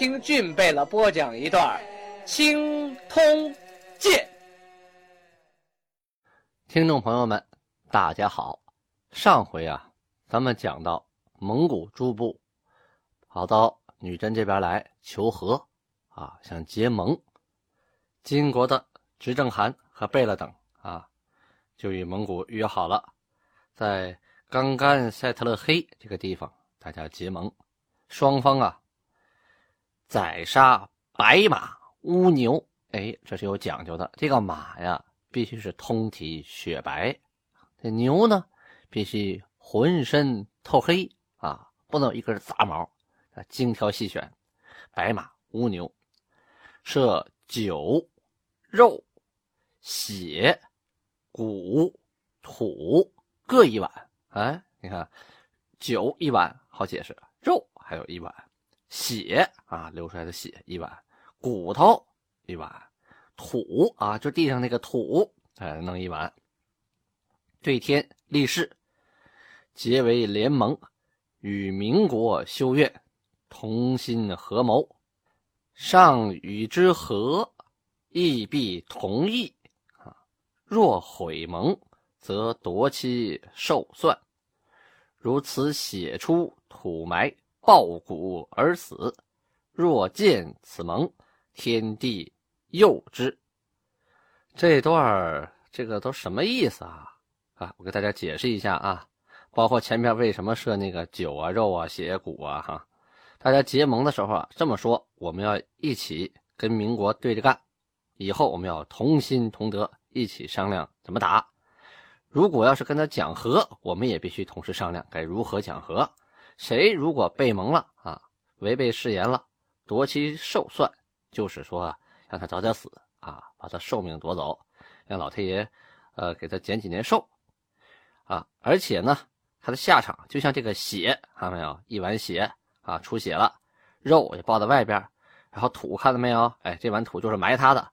听俊贝勒播讲一段《青通剑》。听众朋友们，大家好。上回啊，咱们讲到蒙古诸部跑到女真这边来求和啊，想结盟。金国的执政汗和贝勒等啊，就与蒙古约好了，在刚干赛特勒黑这个地方大家结盟。双方啊。宰杀白马乌牛，哎，这是有讲究的。这个马呀，必须是通体雪白；这牛呢，必须浑身透黑啊，不能有一根杂毛啊，精挑细选。白马乌牛，设酒、肉、血、骨、土各一碗。哎，你看，酒一碗好解释，肉还有一碗。血啊，流出来的血一碗，骨头一碗，土啊，就地上那个土，哎，弄一碗。对天立誓，结为联盟，与民国修院，同心合谋。上与之和，亦必同意啊。若毁盟，则夺妻受算。如此写出土埋。抱骨而死，若见此盟，天地佑之。这段这个都什么意思啊？啊，我给大家解释一下啊，包括前面为什么设那个酒啊、肉啊、血骨啊，哈，大家结盟的时候啊，这么说，我们要一起跟民国对着干，以后我们要同心同德，一起商量怎么打。如果要是跟他讲和，我们也必须同时商量该如何讲和。谁如果被盟了啊，违背誓言了，夺其寿算，就是说让他早点死啊，把他寿命夺走，让老太爷呃给他减几年寿啊。而且呢，他的下场就像这个血，看到没有？一碗血啊，出血了，肉也抱在外边，然后土看到没有？哎，这碗土就是埋他的。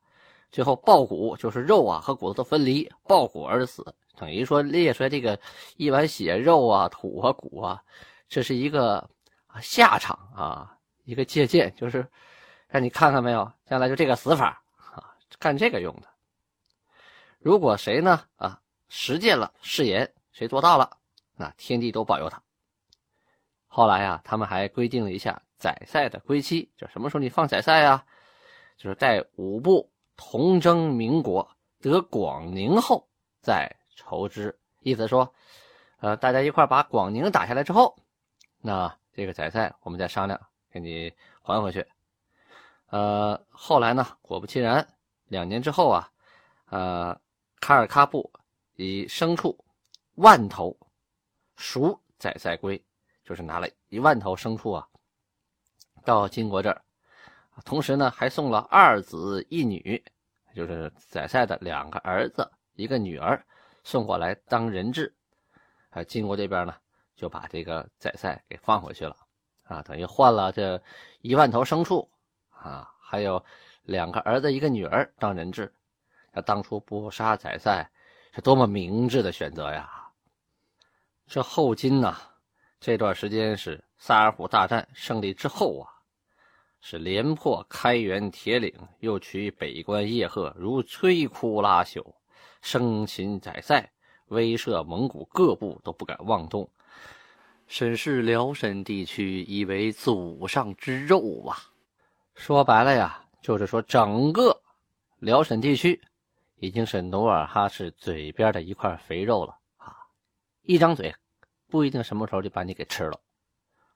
最后爆骨就是肉啊和骨头都分离，爆骨而死，等于说列出来这个一碗血肉啊、土和骨啊。这是一个下场啊，一个借鉴，就是让你看看没有，将来就这个死法啊，干这个用的。如果谁呢啊实践了誓言，谁做到了，那天地都保佑他。后来呀，他们还规定了一下宰赛的归期，就什么时候你放宰赛啊？就是待五部同征民国得广宁后再筹之。意思说，呃，大家一块把广宁打下来之后。那这个宰赛，我们再商量，给你还回去。呃，后来呢，果不其然，两年之后啊，呃，卡尔喀布以牲畜万头赎宰赛归，就是拿了一万头牲畜啊，到金国这儿，同时呢，还送了二子一女，就是宰赛的两个儿子一个女儿送过来当人质。啊，金国这边呢。就把这个宰赛给放回去了，啊，等于换了这一万头牲畜，啊，还有两个儿子一个女儿当人质。他当初不杀宰赛，是多么明智的选择呀！这后金呐，这段时间是萨尔浒大战胜利之后啊，是连破开元铁岭，又取北关叶赫，如摧枯拉朽，生擒宰赛，威慑蒙古各部都不敢妄动。审视辽沈地区，以为祖上之肉啊！说白了呀，就是说整个辽沈地区已经是努尔哈赤嘴边的一块肥肉了啊！一张嘴，不一定什么时候就把你给吃了。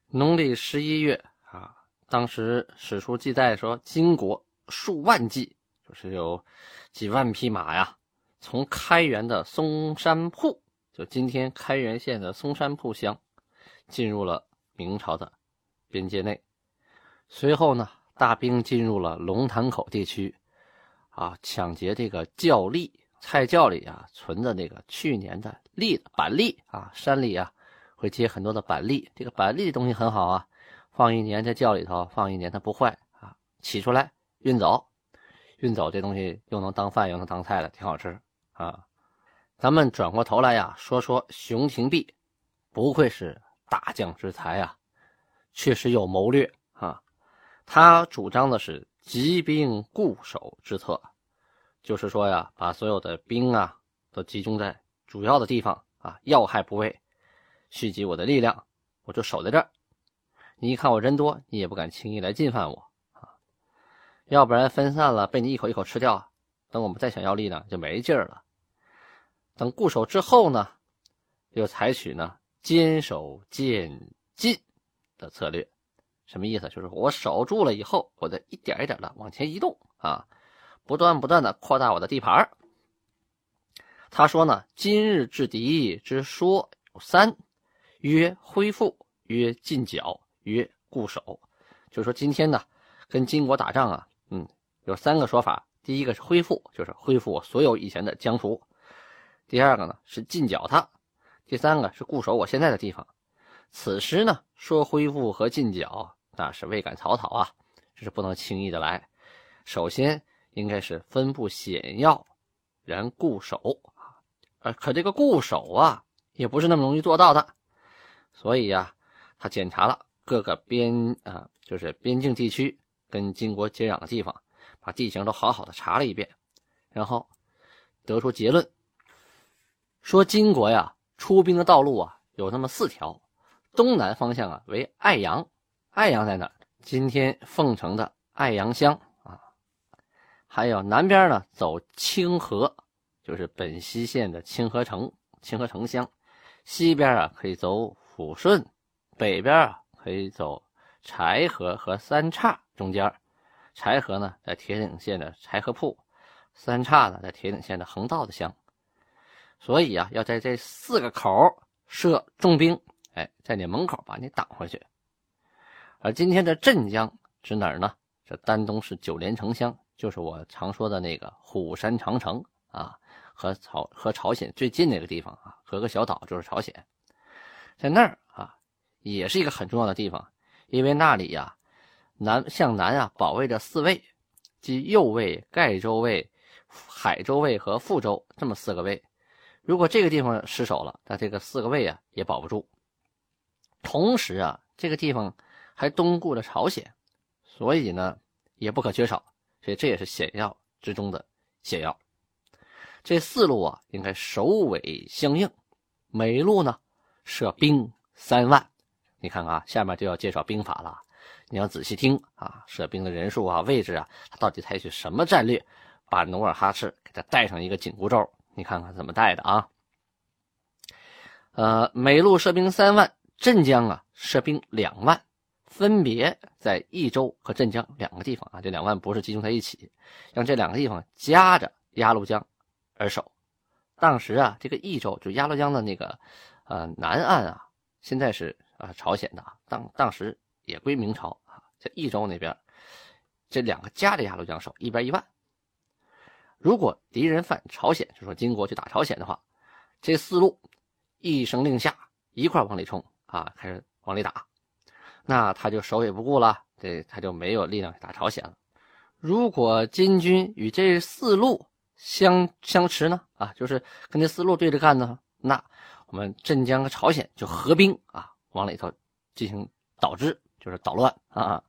农历十一月啊，当时史书记载说，金国数万骑，就是有几万匹马呀，从开原的松山铺，就今天开原县的松山铺乡。进入了明朝的边界内，随后呢，大兵进入了龙潭口地区，啊，抢劫这个窖栗。菜窖里啊，存着那个去年的栗子板栗啊，山里啊会结很多的板栗。这个板栗的东西很好啊，放一年在窖里头，放一年它不坏啊。取出来运走，运走这东西又能当饭又能当菜的，挺好吃啊。咱们转过头来呀，说说熊廷弼，不愧是大将之才啊，确实有谋略啊。他主张的是集兵固守之策。就是说呀，把所有的兵啊都集中在主要的地方啊，要害部位，蓄积我的力量，我就守在这儿。你一看我人多，你也不敢轻易来进犯我啊。要不然分散了，被你一口一口吃掉，等我们再想要力量就没劲儿了。等固守之后呢，又采取呢坚守渐进的策略，什么意思？就是我守住了以后，我再一点一点的往前移动啊。不断不断的扩大我的地盘他说呢：“今日制敌之说有三，曰恢复，曰进剿，曰固守。就是说今天呢，跟金国打仗啊，嗯，有三个说法。第一个是恢复，就是恢复我所有以前的疆土；第二个呢是进剿他；第三个是固守我现在的地方。此时呢，说恢复和进剿，那是未敢草草啊，这是不能轻易的来。首先。应该是分布险要，然固守啊，可这个固守啊，也不是那么容易做到的。所以呀，他检查了各个边啊，就是边境地区跟金国接壤的地方，把地形都好好的查了一遍，然后得出结论，说金国呀出兵的道路啊有那么四条，东南方向啊为爱阳，爱阳在哪？今天凤城的爱阳乡啊。还有南边呢，走清河，就是本溪县的清河城、清河城乡；西边啊，可以走抚顺；北边啊，可以走柴河和三岔中间。柴河呢，在铁岭县的柴河铺；三岔呢，在铁岭县的横道子乡。所以啊，要在这四个口设重兵，哎，在你门口把你挡回去。而今天的镇江指哪儿呢？这丹东市九连城乡。就是我常说的那个虎山长城啊，和朝和朝鲜最近那个地方啊，隔个小岛就是朝鲜，在那儿啊，也是一个很重要的地方，因为那里呀，南向南啊，保卫着四卫，即右卫、盖州卫、海州卫和富州这么四个卫。如果这个地方失守了，那这个四个卫啊也保不住。同时啊，这个地方还东顾着朝鲜，所以呢，也不可缺少。所以这也是险要之中的险要。这四路啊，应该首尾相应。每路呢设兵三万。你看啊，下面就要介绍兵法了，你要仔细听啊。设兵的人数啊、位置啊，他到底采取什么战略？把努尔哈赤给他带上一个紧箍咒，你看看怎么带的啊？呃，每路设兵三万，镇江啊设兵两万。分别在益州和镇江两个地方啊，这两万不是集中在一起，让这两个地方夹着鸭绿江而守。当时啊，这个益州就鸭绿江的那个呃南岸啊，现在是啊朝鲜的，当当时也归明朝啊，在益州那边，这两个夹着鸭绿江守，一边一万。如果敌人犯朝鲜，就说金国去打朝鲜的话，这四路一声令下，一块往里冲啊，开始往里打。那他就首尾不顾了，这他就没有力量去打朝鲜了。如果金军与这四路相相持呢？啊，就是跟这四路对着干呢，那我们镇江和朝鲜就合兵啊，往里头进行导致，就是捣乱啊，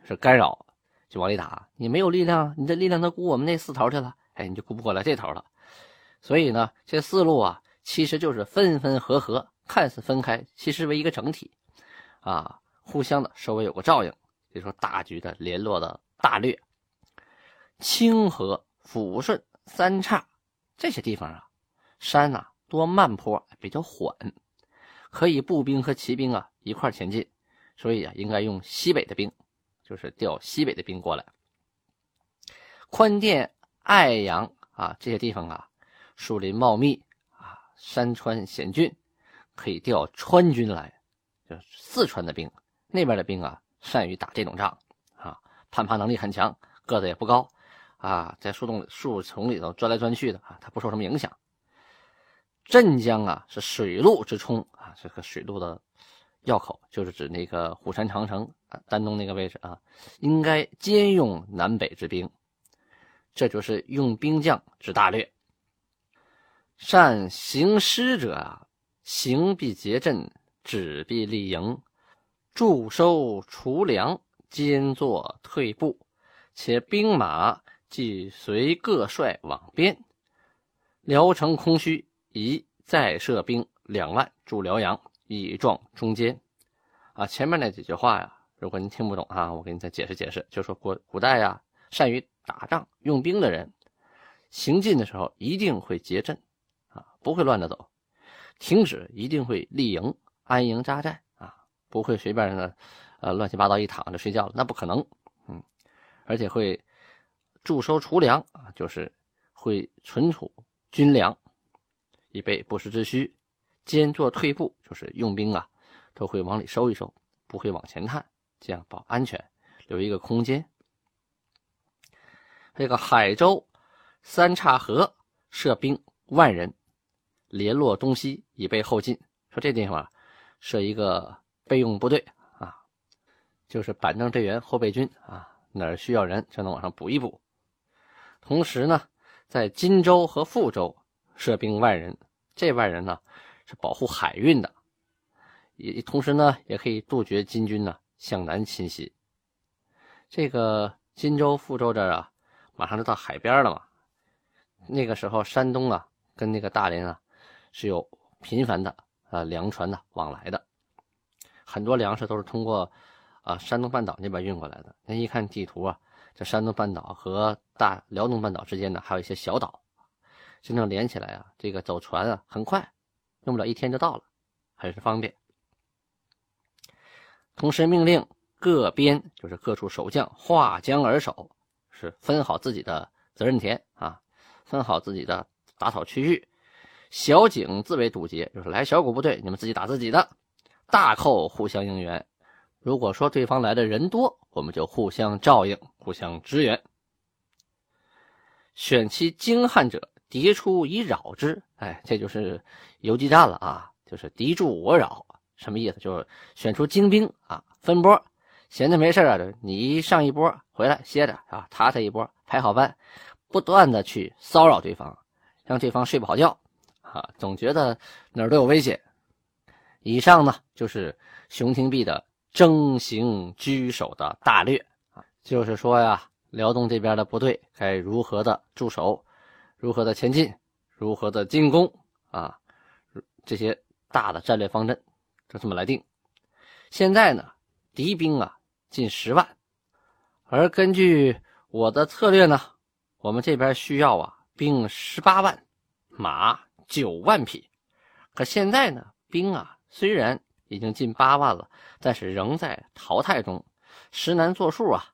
就是干扰，就往里打。你没有力量，你的力量都顾我们那四头去了，哎，你就顾不过来这头了。所以呢，这四路啊，其实就是分分合合，看似分开，其实为一个整体啊。互相的稍微有个照应，就说大局的联络的大略。清河、抚顺、三岔这些地方啊，山呐多慢坡，比较缓，可以步兵和骑兵啊一块前进，所以啊应该用西北的兵，就是调西北的兵过来。宽甸、爱阳啊这些地方啊，树林茂密啊，山川险峻，可以调川军来，就是四川的兵。那边的兵啊，善于打这种仗啊攀爬能力很强，个子也不高，啊，在树洞树丛里头钻来钻去的啊，他不受什么影响。镇江啊，是水路之冲啊，这个水路的要口，就是指那个虎山长城啊，丹东那个位置啊，应该兼用南北之兵，这就是用兵将之大略。善行师者啊，行必结阵，止必立营，驻收储粮，兼作退步，且兵马即随各帅往边，辽城空虚。宜再设兵两万驻辽阳，以壮中间。啊，前面那几句话呀，如果您听不懂啊，我给你再解释解释。就说古古代呀，善于打仗用兵的人，行进的时候一定会结阵，啊，不会乱着走；停止一定会立营安营扎寨，啊，不会随便的，呃，乱七八糟一躺着睡觉了，那不可能。嗯，而且会驻收储粮啊，就是会存储军粮。以备不时之需，兼做退步，就是用兵啊，都会往里收一收，不会往前探，这样保安全，留一个空间。这个海州三岔河设兵万人，联络东西，以备后进。说这地方设一个备用部队啊，就是板正队员、后备军啊，哪儿需要人就能往上补一补。同时呢，在荆州和富州。设兵万人，这万人呢是保护海运的，也同时呢也可以杜绝金军呢向南侵袭。这个荆州、富州这儿啊，马上就到海边了嘛。那个时候，山东啊跟那个大连啊是有频繁的啊粮船的往来的，很多粮食都是通过啊山东半岛那边运过来的。那一看地图啊，这山东半岛和大辽东半岛之间呢还有一些小岛。真正连起来啊，这个走船啊很快，用不了一天就到了，很是方便。同时命令各边就是各处守将划江而守，是分好自己的责任田啊，分好自己的打草区域。小井自为堵截，就是来小股部队，你们自己打自己的；大寇互相应援。如果说对方来的人多，我们就互相照应，互相支援。选其精悍者。敌出以扰之，哎，这就是游击战了啊！就是敌驻我扰，什么意思？就是选出精兵啊，分拨，闲着没事啊，你上一波回来歇着啊，他他一波，排好班，不断的去骚扰对方，让对方睡不好觉啊，总觉得哪儿都有危险。以上呢，就是熊廷弼的征行居守的大略啊，就是说呀，辽东这边的部队该如何的驻守。如何的前进，如何的进攻啊？这些大的战略方针就这么来定。现在呢，敌兵啊近十万，而根据我的策略呢，我们这边需要啊兵十八万，马九万匹。可现在呢，兵啊虽然已经近八万了，但是仍在淘汰中，实难作数啊。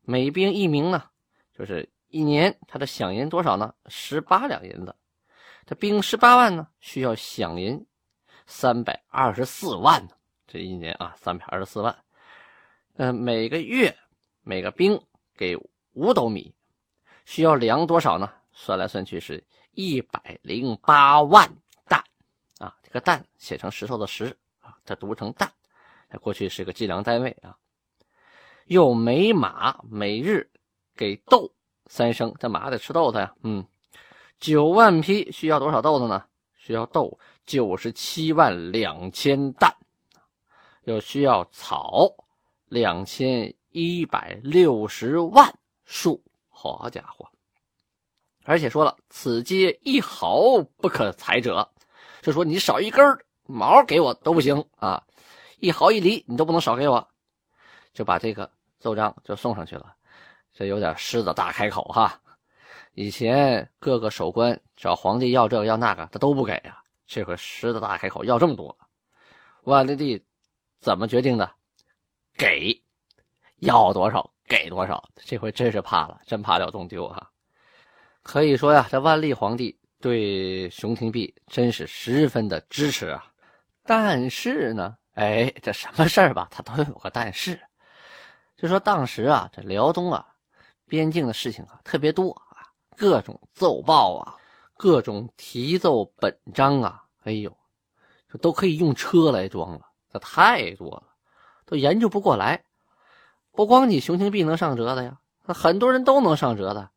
每兵一名呢，就是。一年他的饷银多少呢？十八两银子。这兵十八万呢，需要饷银三百二十四万呢。这一年啊，三百二十四万。嗯，每个月每个兵给五斗米，需要粮多少呢？算来算去是一百零八万担啊。这个担写成石头的石啊，它读成担，过去是个计量单位啊。又每马每日给豆。三升，这马得吃豆子呀。嗯，九万匹需要多少豆子呢？需要豆九十七万两千担，又需要草两千一百六十万束。好家伙！而且说了，此皆一毫不可裁者，就说你少一根毛给我都不行啊，一毫一厘你都不能少给我，就把这个奏章就送上去了。这有点狮子大开口哈！以前各个守官找皇帝要这个要那个，他都不给啊。这回狮子大开口要这么多，万历帝怎么决定的？给，要多少给多少。这回真是怕了，真怕辽东丢哈！可以说呀，这万历皇帝对熊廷弼真是十分的支持啊。但是呢，哎，这什么事儿吧，他都有个但是。就说当时啊，这辽东啊，边境的事情啊特别多啊，各种奏报啊，各种题奏本章啊，哎呦，这都可以用车来装了，这太多了，都研究不过来。不光你熊廷弼能上折的呀，很多人都能上折的。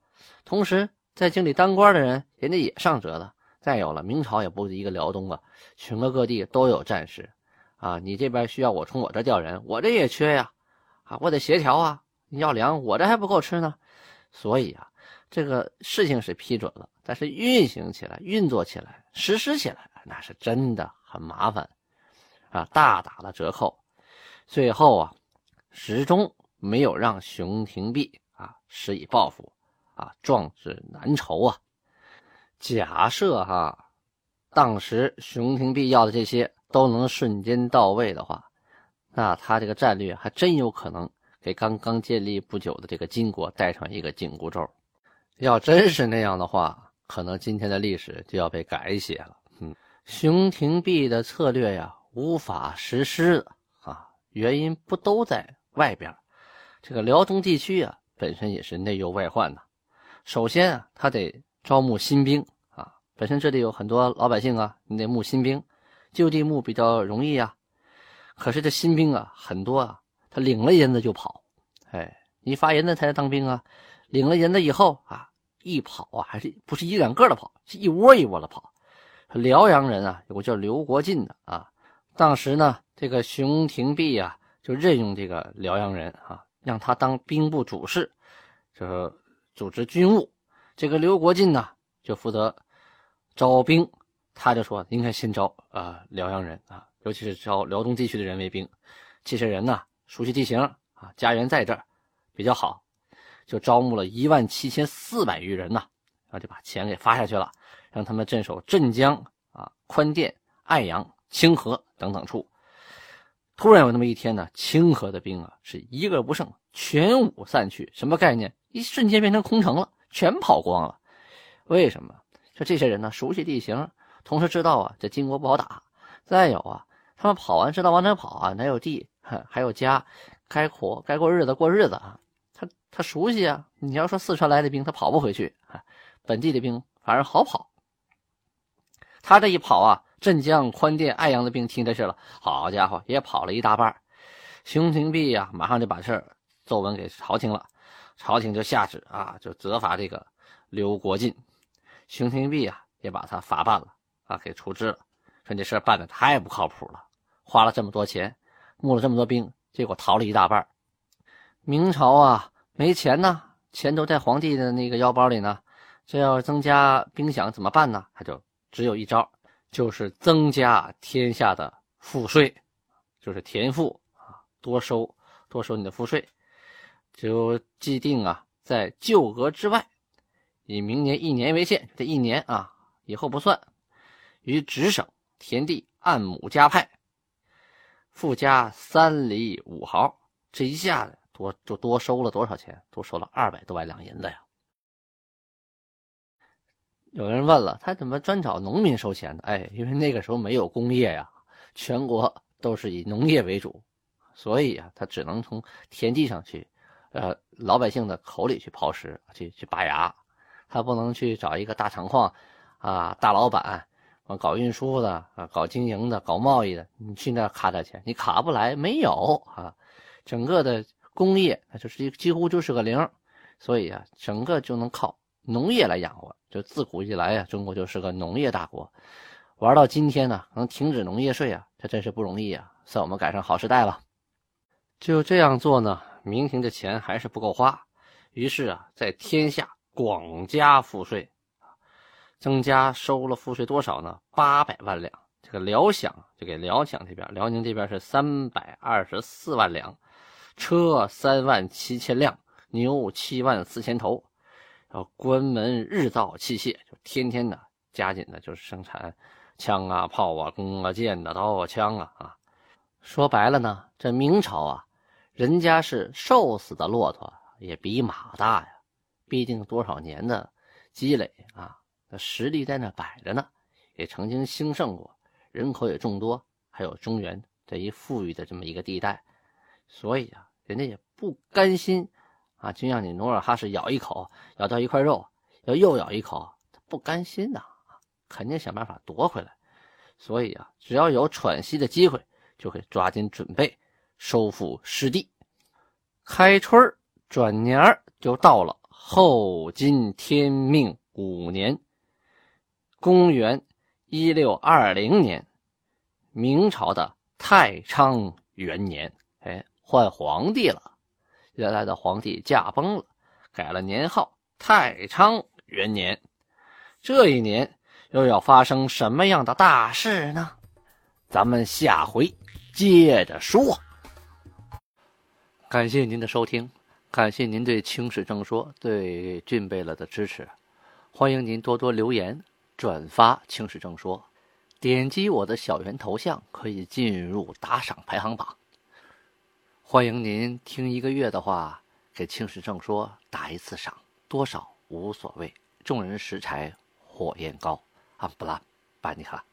同时，在京里当官的人，人家也上折的。再有了，明朝也不是一个辽东啊，全国各地都有战事啊。你这边需要我从我这调人，我这也缺呀。啊，我得协调啊！你要粮，我这还不够吃呢。所以啊，这个事情是批准了，但是运行起来、运作起来、实施起来，那是真的很麻烦啊，大打了折扣。最后啊，始终没有让熊廷弼啊施以报复啊，壮志难酬啊。假设哈，当时熊廷弼要的这些都能瞬间到位的话。那他这个战略还真有可能给刚刚建立不久的这个金国带上一个紧箍咒。要真是那样的话，可能今天的历史就要被改写了。嗯，熊廷弼的策略呀，无法实施啊，原因不都在外边？这个辽东地区啊，本身也是内忧外患呐。首先啊，他得招募新兵啊，本身这里有很多老百姓啊，你得募新兵，就地募比较容易啊。可是这新兵啊，很多啊，他领了银子就跑，哎，你发银子才当兵啊，领了银子以后啊，一跑啊，还是不是一两个的跑，是一窝一窝的跑。辽阳人啊，有个叫刘国进的啊，当时呢，这个熊廷弼啊，就任用这个辽阳人啊，让他当兵部主事，就是组织军务。这个刘国进呢，就负责招兵，他就说应该先招啊辽阳人啊。尤其是招辽东地区的人为兵，这些人呢熟悉地形啊，家园在这儿，比较好，就招募了一万七千四百余人呐，然后就把钱给发下去了，让他们镇守镇江啊、宽甸、爱阳、清河等等处。突然有那么一天呢，清河的兵啊是一个不剩，全武散去，什么概念？一瞬间变成空城了，全跑光了。为什么？就这些人呢，熟悉地形，同时知道啊，这金国不好打。再有啊。他们跑完知道往哪跑啊？哪有地，还有家，该活该过日子过日子啊！他他熟悉啊！你要说四川来的兵，他跑不回去啊。本地的兵反而好跑。他这一跑啊，镇江、宽甸、爱阳的兵听这事了，好家伙，也跑了一大半。熊廷弼呀，马上就把事儿奏文给朝廷了，朝廷就下旨啊，就责罚这个刘国进。熊廷弼啊，也把他法办了啊，给处置了。说这事办的太不靠谱了，花了这么多钱，募了这么多兵，结果逃了一大半。明朝啊，没钱呢，钱都在皇帝的那个腰包里呢。这要增加兵饷怎么办呢？他就只有一招，就是增加天下的赋税，就是田赋啊，多收多收你的赋税，就既定啊，在旧额之外，以明年一年为限，这一年啊，以后不算，于直省。田地按亩加派，附加三厘五毫，这一下子多就多收了多少钱？多收了二百多万两银子呀！有人问了，他怎么专找农民收钱呢？哎，因为那个时候没有工业呀，全国都是以农业为主，所以啊，他只能从田地上去，呃，老百姓的口里去刨食，去去拔牙，他不能去找一个大厂矿啊，大老板。啊，搞运输的啊，搞经营的，搞贸易的，你去那卡点钱，你卡不来，没有啊。整个的工业，那就是几乎就是个零，所以啊，整个就能靠农业来养活。就自古以来呀，中国就是个农业大国。玩到今天呢，能停止农业税啊，这真是不容易啊，算我们赶上好时代了。就这样做呢，明廷的钱还是不够花，于是啊，在天下广加赋税。增加收了赋税多少呢？八百万两。这个辽饷就给辽饷这边，辽宁这边是三百二十四万两，车三万七千辆，牛七万四千头。然后关门日造器械，就天天的加紧的，就是生产枪啊、炮啊、弓啊、箭啊、刀啊、枪啊啊。说白了呢，这明朝啊，人家是瘦死的骆驼也比马大呀，毕竟多少年的积累啊。那实力在那摆着呢，也曾经兴盛过，人口也众多，还有中原这一富裕的这么一个地带，所以啊，人家也不甘心啊，就让你努尔哈赤咬一口，咬到一块肉，要又咬一口，他不甘心呐，肯定想办法夺回来。所以啊，只要有喘息的机会，就会抓紧准备收复失地。开春转年就到了后金天命五年，公元一六二零年，明朝的太昌元年。哎，换皇帝了，原来的皇帝驾崩了，改了年号太昌元年。这一年又要发生什么样的大事呢？咱们下回接着说。感谢您的收听，感谢您对《清史正说》对俊贝勒的支持，欢迎您多多留言、转发《清史正说》，点击我的小圆头像可以进入打赏排行榜。欢迎您听一个月的话，给《清史正说》打一次赏，多少无所谓，众人拾柴火焰高，阿布拉巴尼卡。